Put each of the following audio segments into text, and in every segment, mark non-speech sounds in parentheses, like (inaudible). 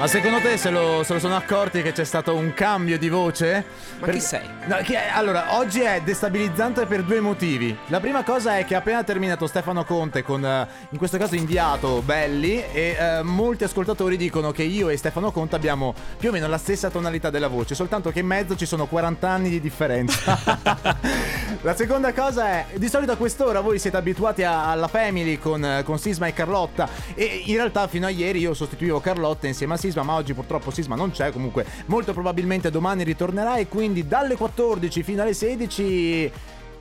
Ma secondo te se lo, se lo sono accorti che c'è stato un cambio di voce? Ma chi sei? No, che è- allora, oggi è destabilizzante per due motivi. La prima cosa è che ha appena terminato Stefano Conte con, eh, in questo caso, inviato Belli e eh, molti ascoltatori dicono che io e Stefano Conte abbiamo più o meno la stessa tonalità della voce, soltanto che in mezzo ci sono 40 anni di differenza. (laughs) la seconda cosa è, di solito a quest'ora voi siete abituati a- alla Family con, con Sisma e Carlotta e in realtà fino a ieri io sostituivo Carlotta insieme a Sisma, ma oggi purtroppo Sisma non c'è, comunque molto probabilmente domani ritornerà e quindi dalle 14 fino alle 16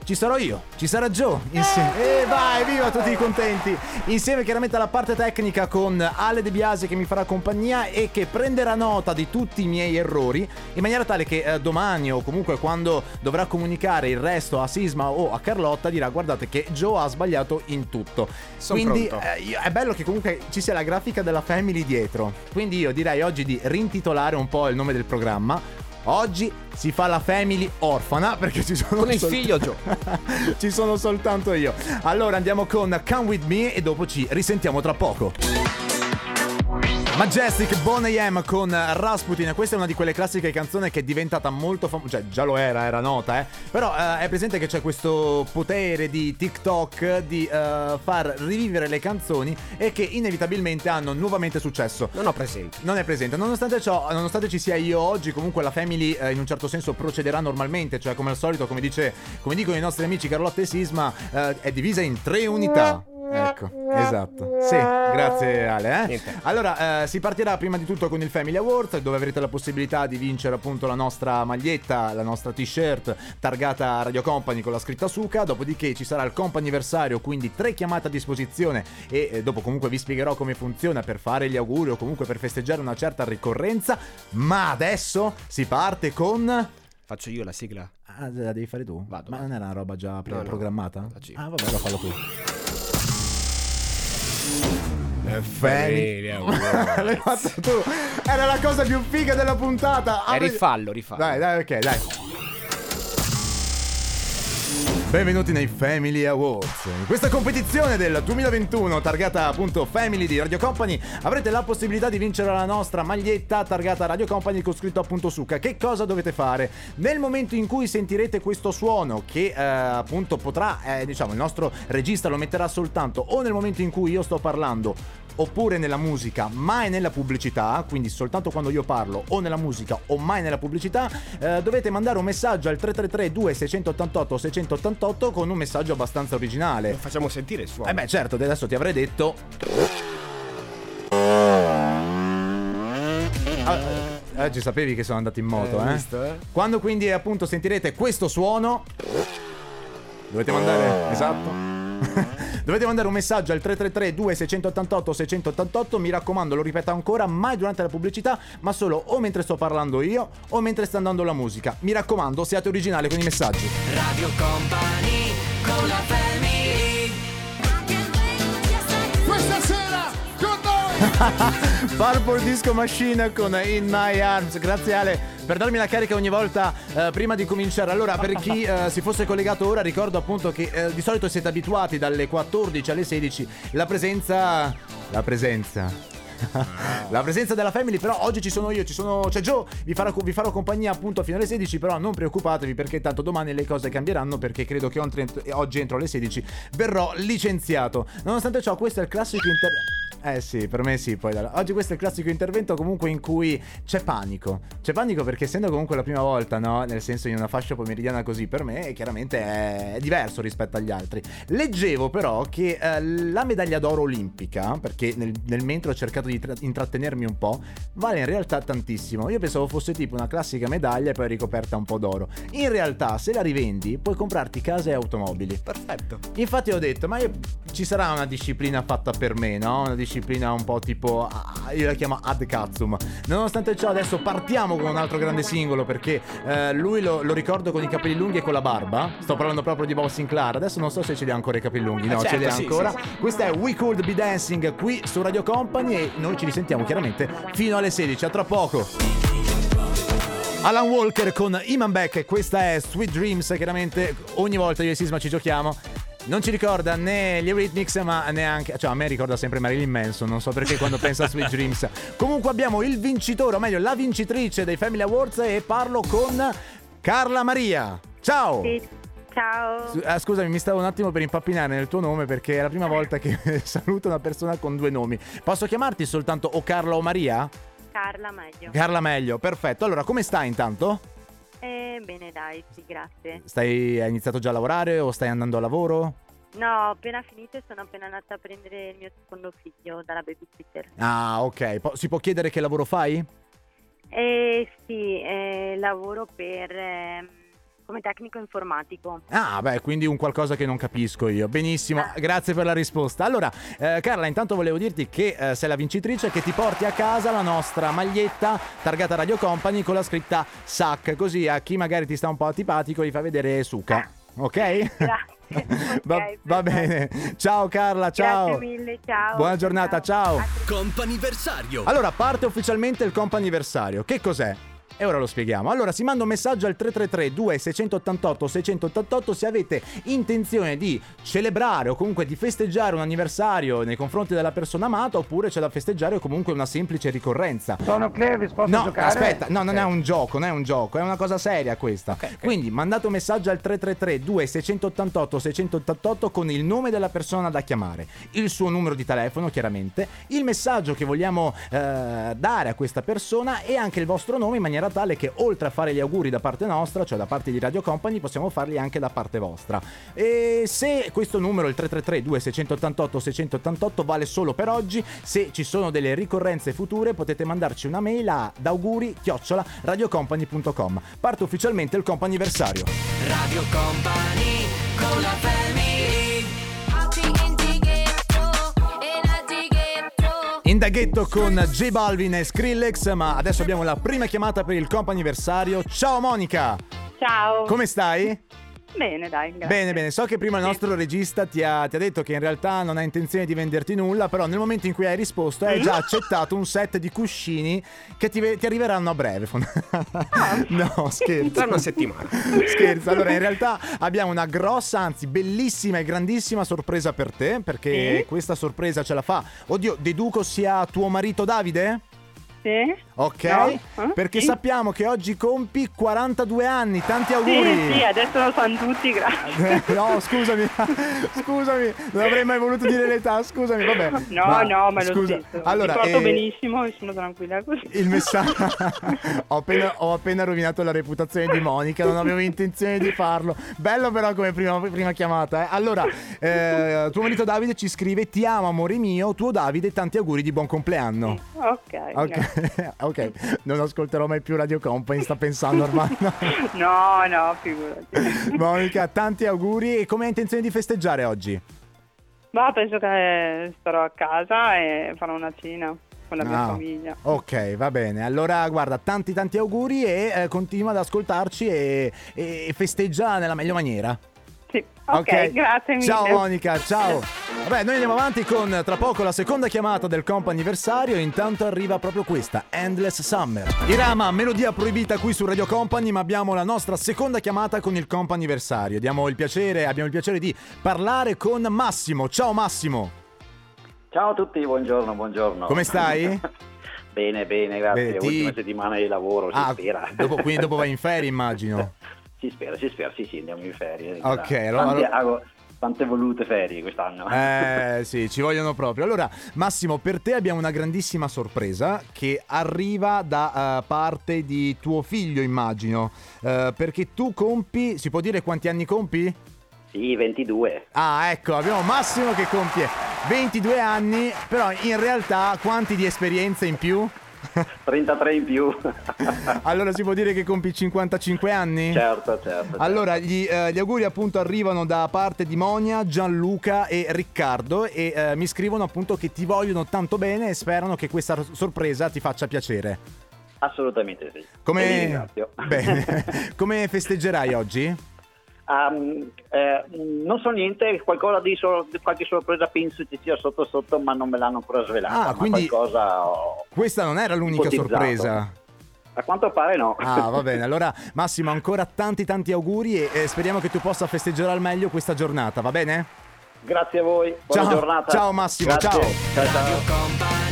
ci sarò io, ci sarà Joe insieme. E vai, viva tutti contenti! Insieme chiaramente alla parte tecnica con Ale De Biasi che mi farà compagnia e che prenderà nota di tutti i miei errori in maniera tale che eh, domani o comunque quando dovrà comunicare il resto a Sisma o a Carlotta dirà guardate che Joe ha sbagliato in tutto. Son Quindi eh, è bello che comunque ci sia la grafica della Family dietro. Quindi io direi oggi di rintitolare un po' il nome del programma. Oggi si fa la Family orfana (laughs) perché ci sono Con il solt- figlio Joe. (laughs) ci sono soltanto io. Allora andiamo con Come With Me e dopo ci risentiamo tra poco. Majestic Bon AM con Rasputin, questa è una di quelle classiche canzoni che è diventata molto famosa, cioè già lo era, era nota, eh. Però eh, è presente che c'è questo potere di TikTok di eh, far rivivere le canzoni e che inevitabilmente hanno nuovamente successo. Non ho presente. Non è presente. Nonostante ciò, nonostante ci sia io oggi, comunque la Family eh, in un certo senso procederà normalmente, cioè come al solito, come, dice, come dicono i nostri amici Carlotta e Sisma, eh, è divisa in tre unità. Ecco, esatto. Sì, grazie Ale. Eh? Allora, eh, si partirà prima di tutto con il Family Awards, dove avrete la possibilità di vincere appunto la nostra maglietta, la nostra t-shirt targata Radio Company con la scritta Suka. Dopodiché ci sarà il comp'anniversario, quindi tre chiamate a disposizione. E eh, dopo comunque vi spiegherò come funziona per fare gli auguri o comunque per festeggiare una certa ricorrenza. Ma adesso si parte con. Faccio io la sigla. Ah, la devi fare tu? Vado. Ma non era una roba già pre- No, no. programmata? Faccio io. Ah, vabbè, lo fallo tu. Awards. (laughs) L'hai fatto tu. Era la cosa più figa della puntata. Eh, Apri- rifallo, rifallo. Dai, dai, ok, dai. Benvenuti nei Family Awards. In questa competizione del 2021, targata appunto Family di Radio Company, avrete la possibilità di vincere la nostra maglietta targata Radio Company con scritto appunto Suka. Che cosa dovete fare? Nel momento in cui sentirete questo suono, che eh, appunto potrà, eh, diciamo, il nostro regista lo metterà soltanto o nel momento in cui io sto parlando oppure nella musica, mai nella pubblicità, quindi soltanto quando io parlo o nella musica o mai nella pubblicità, eh, dovete mandare un messaggio al 333 2688 688 con un messaggio abbastanza originale. Lo facciamo sentire il suono. Eh beh, certo, adesso ti avrei detto Ah, eh, ci sapevi che sono andato in moto, Eh, eh? visto, eh? Quando quindi appunto sentirete questo suono Dovete mandare Esatto (laughs) Dovete mandare un messaggio al 333 2688 688 Mi raccomando, lo ripeto ancora Mai durante la pubblicità Ma solo o mentre sto parlando io O mentre sta andando la musica. Mi raccomando, siate originali con i messaggi. Radio Company con la family. Questa sera con noi! (laughs) Purple Disco Machine con In My Arms. Grazie Ale per darmi la carica ogni volta eh, prima di cominciare. Allora, per chi (laughs) eh, si fosse collegato ora, ricordo appunto che eh, di solito siete abituati dalle 14 alle 16 la presenza. La presenza. (laughs) La presenza della Family, però oggi ci sono io, ci sono, c'è Joe, vi farò, vi farò compagnia appunto fino alle 16, però non preoccupatevi perché tanto domani le cose cambieranno perché credo che oggi entro le 16 verrò licenziato. Nonostante ciò, questo è il classico inter... Eh sì, per me sì, poi dai. oggi questo è il classico intervento comunque in cui c'è panico. C'è panico perché essendo comunque la prima volta, no? Nel senso in una fascia pomeridiana così, per me chiaramente è diverso rispetto agli altri. Leggevo però che eh, la medaglia d'oro olimpica, perché nel, nel mentre ho cercato di tra- intrattenermi un po', vale in realtà tantissimo. Io pensavo fosse tipo una classica medaglia e poi ricoperta un po' d'oro. In realtà, se la rivendi, puoi comprarti case e automobili. Perfetto. Infatti ho detto, ma io, ci sarà una disciplina fatta per me, no? Una disciplina un po' tipo, ah, io la chiamo ad cazzum. Nonostante ciò adesso partiamo con un altro grande singolo perché eh, lui lo, lo ricordo con i capelli lunghi e con la barba. Sto parlando proprio di Bob Sinclair. Adesso non so se ce li ha ancora i capelli lunghi, no, certo, ce li ha sì, ancora. sì, Questa è We Could Be Dancing qui su Radio Company e noi ci risentiamo chiaramente fino alle 16. A tra poco. Alan Walker con Iman Beck, questa è Sweet Dreams, chiaramente ogni volta io e Sisma ci giochiamo Non ci ricorda né gli Eurythmics, ma neanche. Cioè, a me ricorda sempre Marilyn Manson. Non so perché quando pensa a Sweet (laughs) Dreams. Comunque, abbiamo il vincitore, o meglio, la vincitrice dei Family Awards. E parlo con Carla Maria. Ciao! Sì, ciao. Ah, scusami, mi stavo un attimo per impappinare nel tuo nome perché è la prima volta che (laughs) saluto una persona con due nomi. Posso chiamarti soltanto o Carla o Maria? Carla meglio. Carla meglio, perfetto. Allora, come stai intanto? Eh, bene, dai, sì, grazie. Stai, hai iniziato già a lavorare o stai andando a lavoro? No, ho appena finito e sono appena andata a prendere il mio secondo figlio dalla babysitter. Ah, ok. Po- si può chiedere che lavoro fai? Eh, sì, eh, lavoro per... ehm, come tecnico informatico. Ah, beh, quindi un qualcosa che non capisco io. Benissimo, Ah. grazie per la risposta. Allora, eh, Carla, intanto volevo dirti che eh, sei la vincitrice che ti porti a casa la nostra maglietta targata Radio Company con la scritta SAC, così a chi magari ti sta un po' antipatico gli fa vedere Suca. Ok? Grazie. va, (laughs) Ok, va bene. Ciao Carla, ciao. Grazie mille, ciao. Buona giornata, ciao. Comp'anniversario. Allora, parte ufficialmente il comp'anniversario. Che cos'è? E ora lo spieghiamo. Allora, si manda un messaggio al 333 2688 688 se avete intenzione di celebrare o comunque di festeggiare un anniversario nei confronti della persona amata oppure c'è da festeggiare o comunque una semplice ricorrenza. Sono Clevis, posso No, giocare? aspetta, no, non è un gioco, non è un gioco, è una cosa seria questa. Quindi mandate un messaggio al 333 2688 688 con il nome della persona da chiamare, il suo numero di telefono chiaramente, il messaggio che vogliamo eh, dare a questa persona e anche il vostro nome in maniera tale che oltre a fare gli auguri da parte nostra, cioè da parte di Radio Company, possiamo farli anche da parte vostra. E se questo numero, il 333 2688 688, vale solo per oggi, se ci sono delle ricorrenze future potete mandarci una mail a dauguri chiocciola radiocompany.com. Parte ufficialmente il comp'anniversario. Radio Company con la family. In daghetto con J Balvin e Skrillex, ma adesso abbiamo la prima chiamata per il comp'anniversario. Ciao Monica! Ciao. Come stai? Bene, dai, grazie. Bene, bene, so che prima il nostro regista ti ha, ti ha detto che in realtà non ha intenzione di venderti nulla, però nel momento in cui hai risposto hai già accettato un set di cuscini che ti, ti arriveranno a breve. (laughs) no, scherzo. Tra una settimana. Scherzo, allora in realtà abbiamo una grossa, anzi bellissima e grandissima sorpresa per te, perché questa sorpresa ce la fa. Oddio, deduco sia tuo marito Davide? Sì? Ok, No? Perché Sì. sappiamo che oggi compi 42 anni, tanti auguri. Sì, sì, adesso lo sanno tutti, grazie. (laughs) No, scusami, (laughs) scusami, non avrei mai voluto dire l'età, scusami, vabbè. No, Ma, no, lo scusa, stesso. Allora, Mi porto eh, benissimo e sono tranquilla così. Il messaggio. (laughs) ho, appena, ho appena rovinato la reputazione di Monica, non avevo intenzione di farlo. Bello, però, come prima, prima chiamata. eh. Allora, eh, tuo marito Davide ci scrive: Ti amo, amore mio. Tuo Davide, tanti auguri di buon compleanno. Ok. Ok, (laughs) ok, non ascolterò mai più Radio Company. Sta pensando ormai. no. (laughs) No, no, figurati. (laughs) Monica, tanti auguri. E come hai intenzione di festeggiare oggi? Ma penso che starò a casa e farò una cena con la mia Ah, famiglia. Ok, va bene. Allora, guarda, tanti tanti auguri e eh, continua ad ascoltarci e, e festeggia nella meglio maniera. Sì, ok, grazie mille. Ciao Monica, ciao. Vabbè, noi andiamo avanti con tra poco la seconda chiamata del comp anniversario. Intanto arriva proprio questa, Endless Summer. Irama, melodia proibita qui su Radio Company, ma abbiamo la nostra seconda chiamata con il comp anniversario. Diamo il piacere, abbiamo il piacere di parlare con Massimo. Ciao Massimo. Ciao a tutti, buongiorno, buongiorno. Come stai? (laughs) bene, bene, grazie. Bene, ti- Ultima settimana di lavoro, si Ah, spera. dopo, quindi dopo vai in ferie, (laughs) immagino. Si spera, si spera, sì, sì, andiamo in ferie. Ok, Tante, allora- ago- tante volute ferie quest'anno. Eh (laughs) sì, ci vogliono proprio. Allora, Massimo, per te abbiamo una grandissima sorpresa che arriva da eh, parte di tuo figlio, immagino. Eh, perché tu compi, si può dire quanti anni compi? Sì, 22. Ah, ecco, abbiamo Massimo che compie 22 anni, però in realtà quanti di esperienza in più? (laughs) 33 in più. (laughs) Allora si può dire che compi 55 anni? certo, certo. Allora, gli, eh, gli auguri appunto arrivano da parte di Monia, Gianluca e Riccardo e eh, mi scrivono appunto che ti vogliono tanto bene e sperano che questa sorpresa ti faccia piacere. certo. Assolutamente sì. Come. Bene. (laughs) Come festeggerai oggi? Um, eh, non so niente, qualcosa di so- qualche sorpresa penso ci sia sotto sotto, ma non me l'hanno ancora svelata. Ah, ma quindi- qualcosa Questa non era l'unica Ipotizzato. sorpresa. A quanto pare no. Ah, va (laughs) bene. Allora, Massimo, ancora tanti tanti auguri e eh, speriamo che tu possa festeggiare al meglio questa giornata, va bene? Grazie a voi. Buona Ciao. giornata. Ciao, Massimo, Grazie. ciao. ciao. ciao.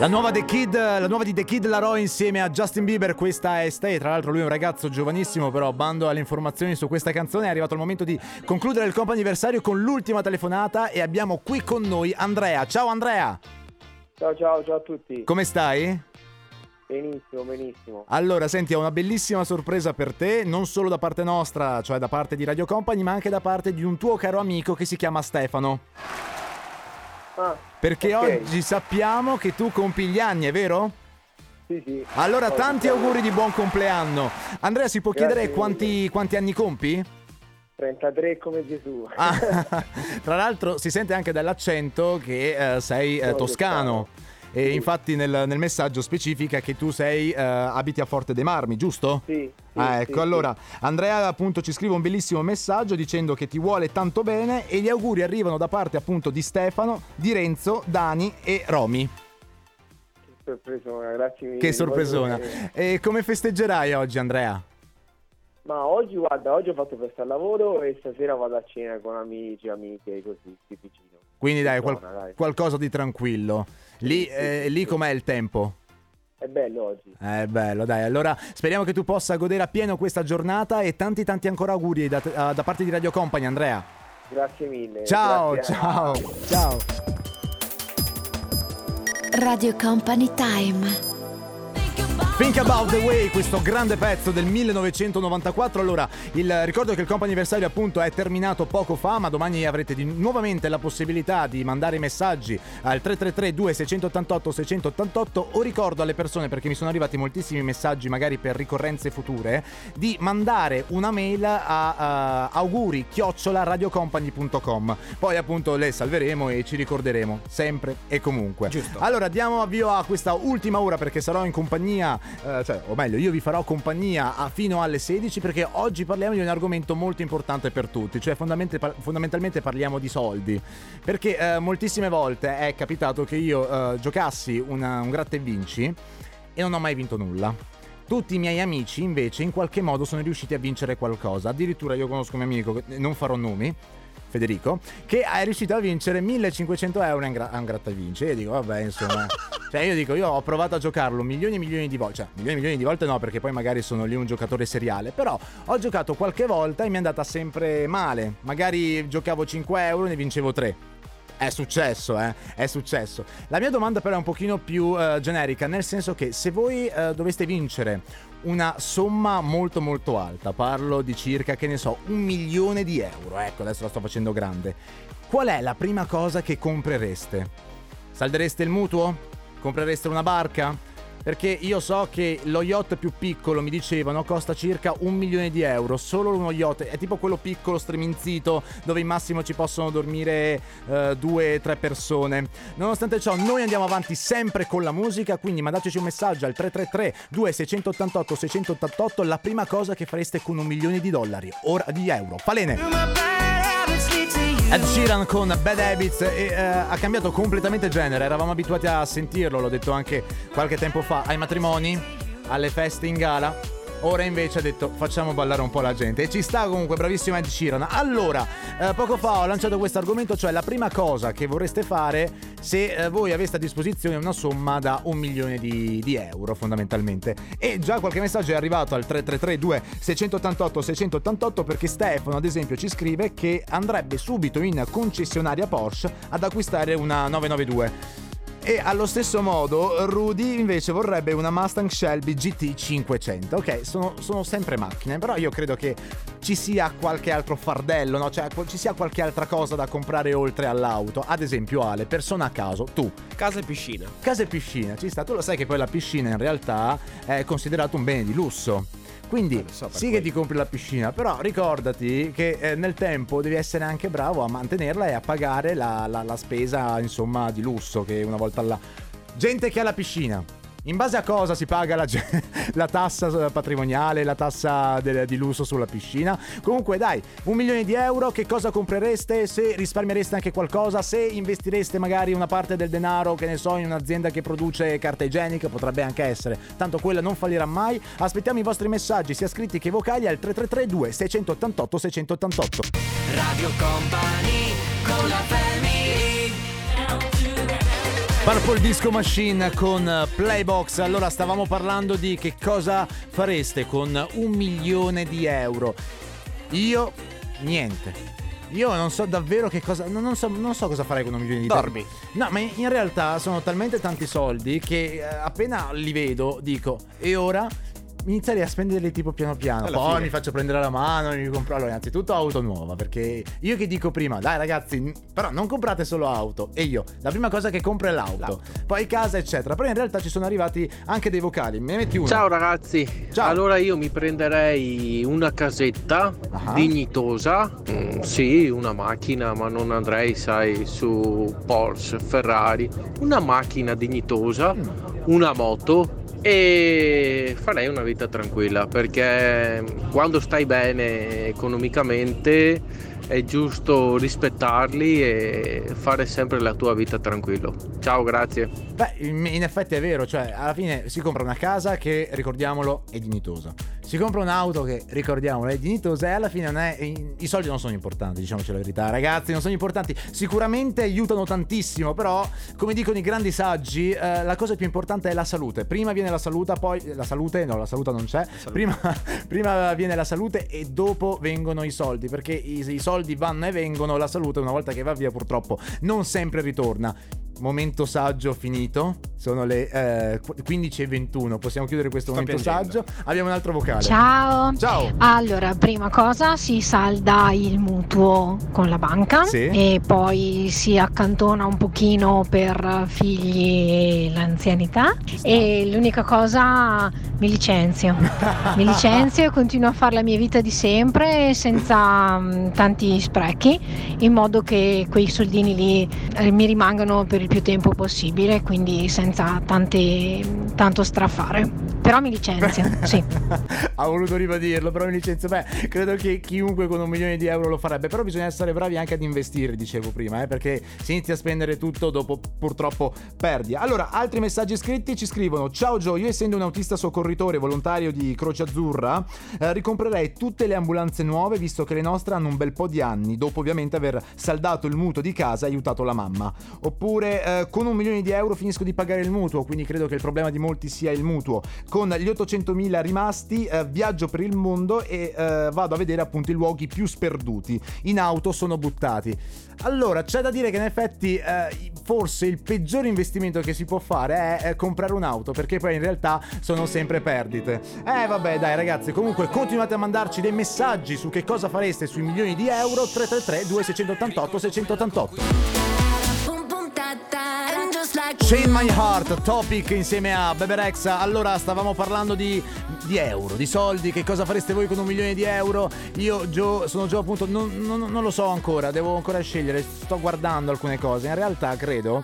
La nuova, The Kid, la nuova di The Kid Laroi insieme a Justin Bieber, questa è Stay, tra l'altro lui è un ragazzo giovanissimo, però bando alle informazioni su questa canzone, è arrivato il momento di concludere il compo anniversario con l'ultima telefonata e abbiamo qui con noi Andrea. Ciao Andrea, Ciao ciao ciao a tutti. come stai? benissimo, benissimo. Allora, senti, ho una bellissima sorpresa per te, non solo da parte nostra, cioè da parte di Radio Company, ma anche da parte di un tuo caro amico che si chiama Stefano. Ah, Perché ok. oggi sappiamo che tu compi gli anni, è vero? Sì, sì. Allora, Oggi tanti auguri di buon compleanno. Andrea, si può Grazie chiedere quanti, quanti anni compi? 33 come Gesù. Ah, (laughs) tra l'altro si sente anche dall'accento che eh, sei eh, toscano. E Sì. infatti nel, nel messaggio specifica che tu sei, eh, abiti a Forte dei Marmi, giusto? Sì, sì, Ah, ecco, sì. allora Andrea appunto ci scrive un bellissimo messaggio dicendo che ti vuole tanto bene e gli auguri arrivano da parte appunto di Stefano, di Renzo, Dani e Romy. Che sorpresona, grazie mille. Che sorpresona. E come festeggerai oggi Andrea? Ma oggi, guarda, oggi ho fatto festa al lavoro e stasera vado a cena con amici, amiche, così, vicino. Quindi dai, qual- Buona, dai. qualcosa di tranquillo. Lì, eh, lì com'è il tempo? È bello oggi. È bello, dai. Allora speriamo che tu possa godere appieno questa giornata e tanti tanti ancora auguri da, da parte di Radio Company, Andrea. Grazie mille. Ciao, grazie. ciao, (laughs) ciao. Radio Company Time. Think About the Way, questo grande pezzo del 1994. Allora, il ricordo che il compo anniversario appunto è terminato poco fa, ma domani avrete di- nuovamente la possibilità di mandare messaggi al 333 2688 688 o ricordo alle persone perché mi sono arrivati moltissimi messaggi magari per ricorrenze future di mandare una mail a uh, auguri radiocompany.com. Poi appunto le salveremo e ci ricorderemo sempre e comunque. Giusto. Allora diamo avvio a questa ultima ora perché sarò in compagnia, eh, cioè, o meglio, io vi farò compagnia fino alle 16 perché oggi parliamo di un argomento molto importante per tutti, cioè fondamentalmente parliamo di soldi. Perché eh, moltissime volte è capitato che io eh, giocassi una- un gratta e vinci e non ho mai vinto nulla. Tutti i miei amici invece in qualche modo sono riusciti a vincere qualcosa. Addirittura io conosco un mio amico, non farò nomi, Federico, che è riuscito a vincere 1500 euro in gra- a un gratta e vinci. E io dico, vabbè, insomma. (laughs) cioè, io dico, io ho provato a giocarlo milioni e milioni di volte. Cioè, milioni e milioni di volte no, perché poi magari sono lì un giocatore seriale. Però ho giocato qualche volta e mi è andata sempre male. Magari giocavo 5 euro e ne vincevo 3. È successo, eh, è successo. La mia domanda però è un pochino più eh, generica, nel senso che se voi eh, doveste vincere una somma molto molto alta, parlo di circa, che ne so, un milione di euro, ecco, adesso la sto facendo grande, qual è la prima cosa che comprereste? Saldereste il mutuo? Comprereste una barca? Perché io so che lo yacht più piccolo, mi dicevano, costa circa un milione di euro. Solo uno yacht, è tipo quello piccolo, streminzito, dove in massimo ci possono dormire eh, due, tre persone. Nonostante ciò, noi andiamo avanti sempre con la musica, quindi mandateci un messaggio al 333 2688 688 la prima cosa che fareste con un milione di dollari, ora di euro. Falene! Ed Sheeran con Bad Habits e, eh, ha cambiato completamente genere, eravamo abituati a sentirlo, l'ho detto anche qualche tempo fa, ai matrimoni, alle feste in gala. Ora invece ha detto facciamo ballare un po' la gente e ci sta comunque, bravissimo Ed Sheeran. Allora, eh, poco fa ho lanciato questo argomento, cioè la prima cosa che vorreste fare se eh, voi aveste a disposizione una somma da un milione di, di euro fondamentalmente. E già qualche messaggio è arrivato al 3332 688 688 perché Stefano ad esempio ci scrive che andrebbe subito in concessionaria Porsche ad acquistare una 992. E allo stesso modo Rudy invece vorrebbe una Mustang Shelby GT 500. Ok, sono, sono sempre macchine, però io credo che ci sia qualche altro fardello, no? Cioè ci sia qualche altra cosa da comprare oltre all'auto. Ad esempio Ale, persona a caso, tu, Casa e piscina. casa e piscina, ci sta. Tu lo sai che poi la piscina in realtà è considerato un bene di lusso. Quindi so, sì che quello. ti compri la piscina, però ricordati che eh, nel tempo devi essere anche bravo a mantenerla e a pagare la, la- la spesa, insomma, di lusso che una volta alla... Gente che ha la piscina. In base a cosa si paga la, (laughs) la tassa eh, patrimoniale, la tassa del- di lusso sulla piscina. Comunque dai, un milione di euro, che cosa comprereste? Se risparmiereste anche qualcosa, se investireste magari una parte del denaro, che ne so, in un'azienda che produce carta igienica, potrebbe anche essere. Tanto quella non fallirà mai. Aspettiamo i vostri messaggi, sia scritti che vocali al 3332 688 688. Radio Company con la family Purple Disco Machine con eh, Playbox. Allora, stavamo parlando di che cosa fareste con un milione di euro. Io, niente. Io non so davvero che cosa. Non, so, non so cosa farei con un milione di euro. Dormi. No, ma in realtà sono talmente tanti soldi che eh, appena li vedo dico, e ora? Inizierei a spenderli tipo piano piano. Alla Poi fine. mi faccio prendere la mano e mi compro. Allora, innanzitutto auto nuova. Perché io che dico prima, dai ragazzi, n- però non comprate solo auto. E io, la prima cosa che compro è l'auto. L'auto. Poi casa, eccetera. Però in realtà ci sono arrivati anche dei vocali. Me ne metti uno. Ciao ragazzi, Ciao. allora io mi prenderei una casetta Ah. dignitosa, Mm, sì, una macchina, ma non andrei, sai, su Porsche, Ferrari, una macchina dignitosa, Mm. una moto e farei una vita tranquilla perché quando stai bene economicamente è giusto rispettarli e fare sempre la tua vita tranquillo. Ciao, grazie. Beh, in effetti è vero, cioè alla fine si compra una casa che, ricordiamolo, è dignitosa. Si compra un'auto che, ricordiamolo, è dignitosa e alla fine non è, i, soldi non sono importanti, diciamoci la verità, ragazzi, non sono importanti. Sicuramente aiutano tantissimo, però, come dicono i grandi saggi, eh, la cosa più importante è la salute. Prima viene la salute, poi la salute, no, la salute non c'è. Prima, (laughs) prima viene la salute e dopo vengono i soldi, perché i, i soldi vanno e vengono, la salute una volta che va via purtroppo non sempre ritorna. Momento saggio finito, sono le eh, 15.21, possiamo chiudere questo Sto momento piangendo. saggio. Abbiamo un altro vocale. Ciao. Ciao. Allora, prima cosa si salda il mutuo con la banca Sì. e poi si accantona un pochino per figli e l'anzianità e l'unica cosa mi licenzio. (laughs) mi licenzio e continuo a fare la mia vita di sempre senza mm, tanti sprechi in modo che quei soldini lì eh, mi rimangano per il più tempo possibile, quindi senza tanti, tanto strafare. Però mi licenzio, (laughs) sì. ha voluto ribadirlo, però mi licenzio. Beh, credo che chiunque con un milione di euro lo farebbe. Però bisogna essere bravi anche ad investire, dicevo prima, eh, perché se inizi a spendere tutto, dopo purtroppo perdi. Allora, altri messaggi scritti ci scrivono: Ciao Gio, io essendo un autista soccorritore volontario di Croce Azzurra, eh, ricomprerei tutte le ambulanze nuove, visto che le nostre hanno un bel po' di anni, dopo ovviamente aver saldato il mutuo di casa e aiutato la mamma. Oppure eh, con un milione di euro finisco di pagare il mutuo, quindi credo che il problema di molti sia il mutuo. Con gli 800.000 rimasti eh, viaggio per il mondo e eh, vado a vedere appunto i luoghi più sperduti. In auto sono buttati. Allora, c'è da dire che in effetti eh, forse il peggior investimento che si può fare è, eh, comprare un'auto, perché poi in realtà sono sempre perdite. Eh vabbè, dai ragazzi, comunque continuate a mandarci dei messaggi su che cosa fareste sui milioni di euro 333 2688 688. Chain My Heart, Topic insieme a Beberex. Allora, stavamo parlando di, di euro, di soldi. Che cosa fareste voi con un milione di euro? Io, Gio, sono Gio, appunto, non, non- non lo so ancora, devo ancora scegliere. Sto guardando alcune cose. In realtà, credo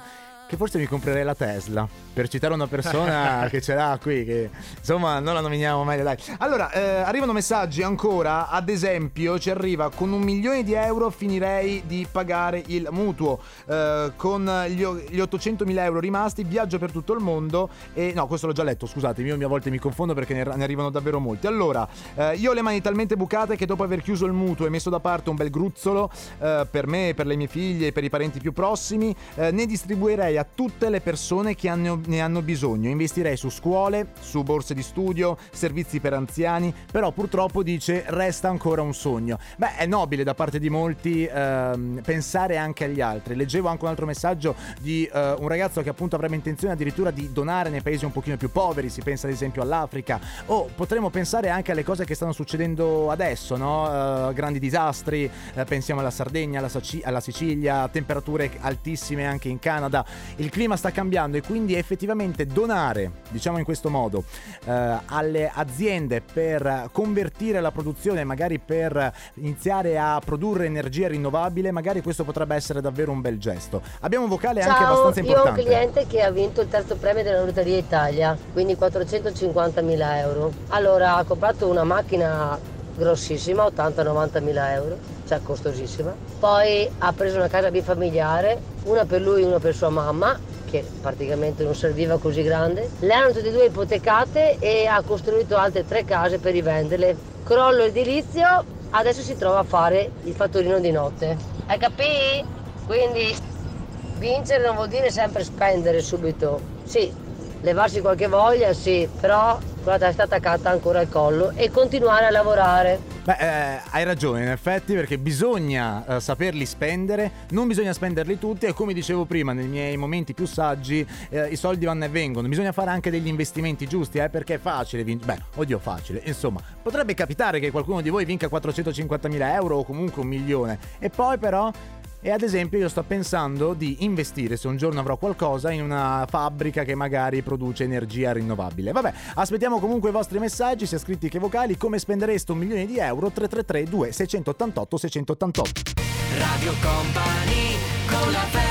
che forse mi comprerei la Tesla. Per citare una persona (laughs) che ce l'ha qui, che insomma non la nominiamo meglio, dai. Allora, eh, arrivano messaggi ancora. Ad esempio, ci arriva con un milione di euro finirei di pagare il mutuo. Eh, con gli, gli 800.000 euro rimasti, viaggio per tutto il mondo. E no, questo l'ho già letto, scusatemi, io a volte mi confondo perché ne, ne arrivano davvero molti. Allora, eh, io ho le mani talmente bucate che dopo aver chiuso il mutuo e messo da parte un bel gruzzolo eh, per me, per le mie figlie e per i parenti più prossimi, eh, ne distribuirei a tutte le persone che hanno- ne hanno bisogno. Investirei su scuole, su borse di studio, servizi per anziani, però purtroppo dice resta ancora un sogno. Beh, è nobile da parte di molti ehm, pensare anche agli altri. Leggevo anche un altro messaggio di eh, un ragazzo che appunto avrebbe intenzione addirittura di donare nei paesi un pochino più poveri, si pensa ad esempio all'Africa, o potremmo pensare anche alle cose che stanno succedendo adesso, no? Eh, grandi disastri, eh, pensiamo alla Sardegna, alla, Saci- alla Sicilia, temperature altissime anche in Canada il clima sta cambiando e quindi effettivamente donare, diciamo in questo modo, eh, alle aziende per convertire la produzione, magari per iniziare a produrre energia rinnovabile, magari questo potrebbe essere davvero un bel gesto. Abbiamo un vocale anche Ciao, abbastanza io ho un importante. cliente che ha vinto il terzo premio della Lotteria Italia, quindi 450 mila euro. Allora ha comprato una macchina grossissima, 80-90 mila euro, cioè costosissima. Poi ha preso una casa bifamiliare, una per lui e una per sua mamma, che praticamente non serviva così grande. Le hanno tutte e due ipotecate e ha costruito altre tre case per rivenderle. Crollo edilizio, adesso si trova a fare il fattorino di notte. Hai capito? Quindi vincere non vuol dire sempre spendere subito. Sì, levarsi qualche voglia, sì, però con la testa attaccata ancora al collo e continuare a lavorare. Beh, eh, hai ragione in effetti perché bisogna eh, saperli spendere, non bisogna spenderli tutti e come dicevo prima nei miei momenti più saggi eh, i soldi vanno e vengono, bisogna fare anche degli investimenti giusti eh, perché è facile vincere, beh oddio facile, insomma potrebbe capitare che qualcuno di voi vinca 450.000 euro o comunque un milione e poi però e ad esempio io sto pensando di investire, se un giorno avrò qualcosa, in una fabbrica che magari produce energia rinnovabile. Vabbè, aspettiamo comunque i vostri messaggi, sia scritti che vocali, come spendereste un milione di euro 333 2688 688. Radio Company con la family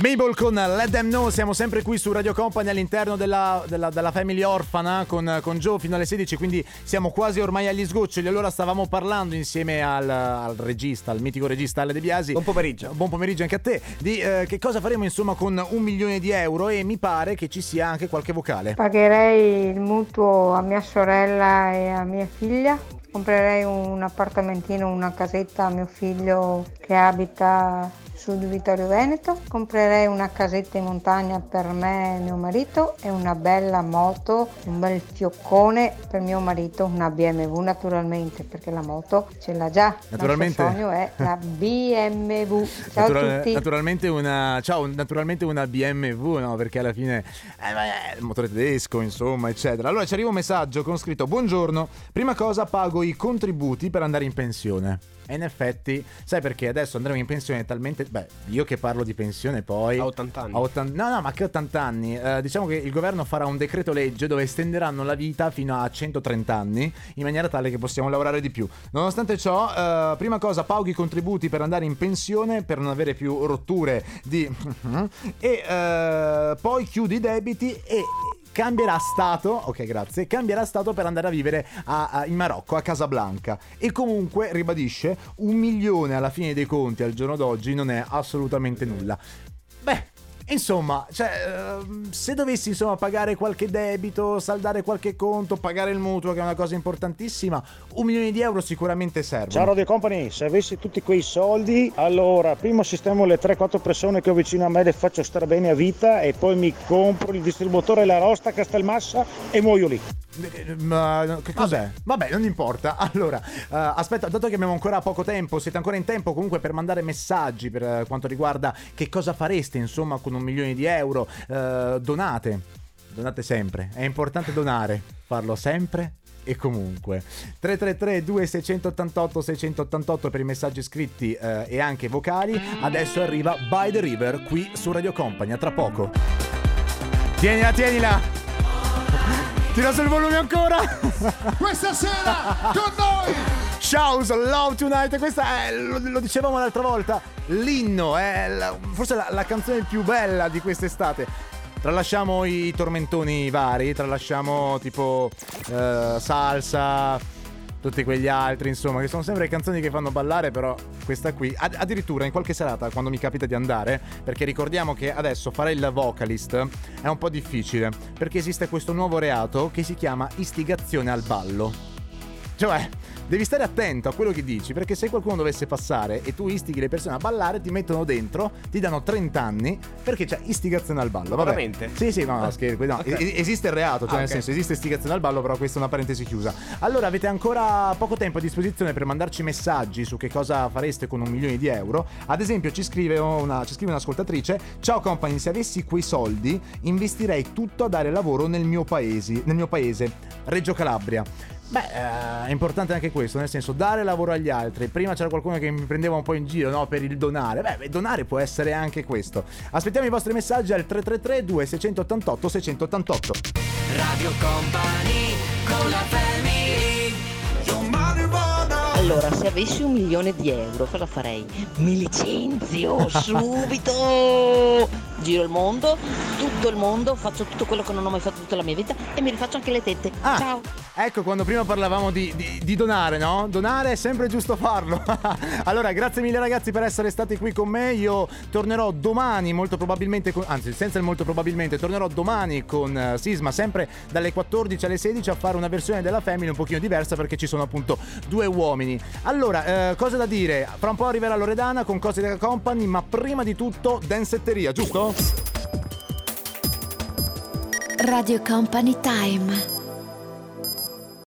Mabel con Let Them Know, siamo sempre qui su Radio Company all'interno della, della, della Family Orfana con, con Joe fino alle 16, quindi siamo quasi ormai agli sgoccioli. Allora stavamo parlando insieme al, al regista, al mitico regista Ale De Biasi. Buon pomeriggio. Buon pomeriggio anche a te. Di eh, che cosa faremo insomma con un milione di euro e mi pare che ci sia anche qualche vocale. Pagherei il mutuo a mia sorella e a mia figlia. Comprerei un appartamentino, una casetta a mio figlio che abita sul Vittorio Veneto. Comprerei una casetta in montagna per me e mio marito e una bella moto, un bel fioccone per mio marito, una BMW naturalmente, perché la moto ce l'ha già. Naturalmente. Il sogno è la (laughs) BMW. Ciao Natura- a tutti. Naturalmente una, ciao, naturalmente una BMW, no? Perché alla fine eh, il motore tedesco, insomma, eccetera. Allora ci arriva un messaggio con scritto: Buongiorno, prima cosa pago i contributi per andare in pensione. E in effetti, sai perché adesso andremo in pensione talmente. Beh, io che parlo di pensione poi. A 80 anni. a 80 no, no, ma che 80 anni? Eh, diciamo che il governo farà un decreto legge dove estenderanno la vita fino a 130 anni in maniera tale che possiamo lavorare di più. Nonostante ciò, eh, prima cosa pago i contributi per andare in pensione per non avere più rotture di. (laughs) e eh, poi chiudo i debiti e. Cambierà stato, ok grazie, cambierà stato per andare a vivere a- a- in Marocco, a Casablanca. E comunque, ribadisce, un milione alla fine dei conti al giorno d'oggi non è assolutamente nulla. Insomma, cioè, ehm, se dovessi insomma pagare qualche debito, saldare qualche conto, pagare il mutuo, che è una cosa importantissima, un milione di euro sicuramente serve. Ciao Radio Company, se avessi tutti quei soldi, allora prima sistemo le 3-4 persone che ho vicino a me, le faccio stare bene a vita e poi mi compro il distributore La Rosta a Castelmassa e muoio lì. Ma che cos'è? Vabbè, non importa. (laughs) Allora, eh, aspetta, dato che abbiamo ancora poco tempo, siete ancora in tempo comunque per mandare messaggi per eh, quanto riguarda che cosa fareste, insomma, con un milione di euro. Eh, donate. Donate sempre. È importante donare. Farlo sempre e comunque 333 2688 688 per i messaggi scritti eh, e anche vocali adesso arriva By the River qui su Radio Company a tra poco tienila tienila tira sul volume ancora Questa sera con noi Shows Love Tonight questa è, lo, lo dicevamo l'altra volta l'inno è la- forse la, la canzone più bella di quest'estate. Tralasciamo i tormentoni vari tralasciamo tipo eh, salsa tutti quegli altri insomma che sono sempre canzoni che fanno ballare però questa qui ad- addirittura in qualche serata quando mi capita di andare perché ricordiamo che adesso fare il vocalist è un po' difficile perché esiste questo nuovo reato che si chiama istigazione al ballo. Cioè, devi stare attento a quello che dici, perché se qualcuno dovesse passare e tu istighi le persone a ballare, ti mettono dentro, ti danno 30 anni, perché c'è istigazione al ballo. Vabbè. Veramente? Sì, sì, no, no, scherzo. No. Ok. Es- esiste il reato, cioè Ah, nel ok. senso, esiste istigazione al ballo, però questa è una parentesi chiusa. Allora, avete ancora poco tempo a disposizione per mandarci messaggi su che cosa fareste con un milione di euro. Ad esempio, ci scrive, una, ci scrive un'ascoltatrice: Ciao company, se avessi quei soldi, investirei tutto a dare lavoro nel mio paese, nel mio paese, Reggio Calabria. Beh, eh, è importante anche questo, nel senso dare lavoro agli altri. Prima c'era qualcuno che mi prendeva un po' in giro, no, per il donare. Beh, donare può essere anche questo. Aspettiamo i vostri messaggi al 333 2688 688. Radio Company con la family Allora, se avessi un milione di euro, cosa farei? Mi licenzio (laughs) subito! Giro il mondo, tutto il mondo, faccio tutto quello che non ho mai fatto tutta la mia vita e mi rifaccio anche le tette. Ah, Ciao! Ecco quando prima parlavamo di, di- di donare, no? Donare è sempre giusto farlo. (laughs) allora, grazie mille ragazzi per essere stati qui con me. Io tornerò domani, molto probabilmente, con- anzi, senza il molto probabilmente, tornerò domani con eh, Sisma, sempre dalle 14 alle 16 a fare una versione della Family un pochino diversa perché ci sono appunto due uomini. Allora, eh, cose da dire? Fra un po' arriverà Loredana con cose della company, ma prima di tutto danzetteria, giusto? Radio Company Time.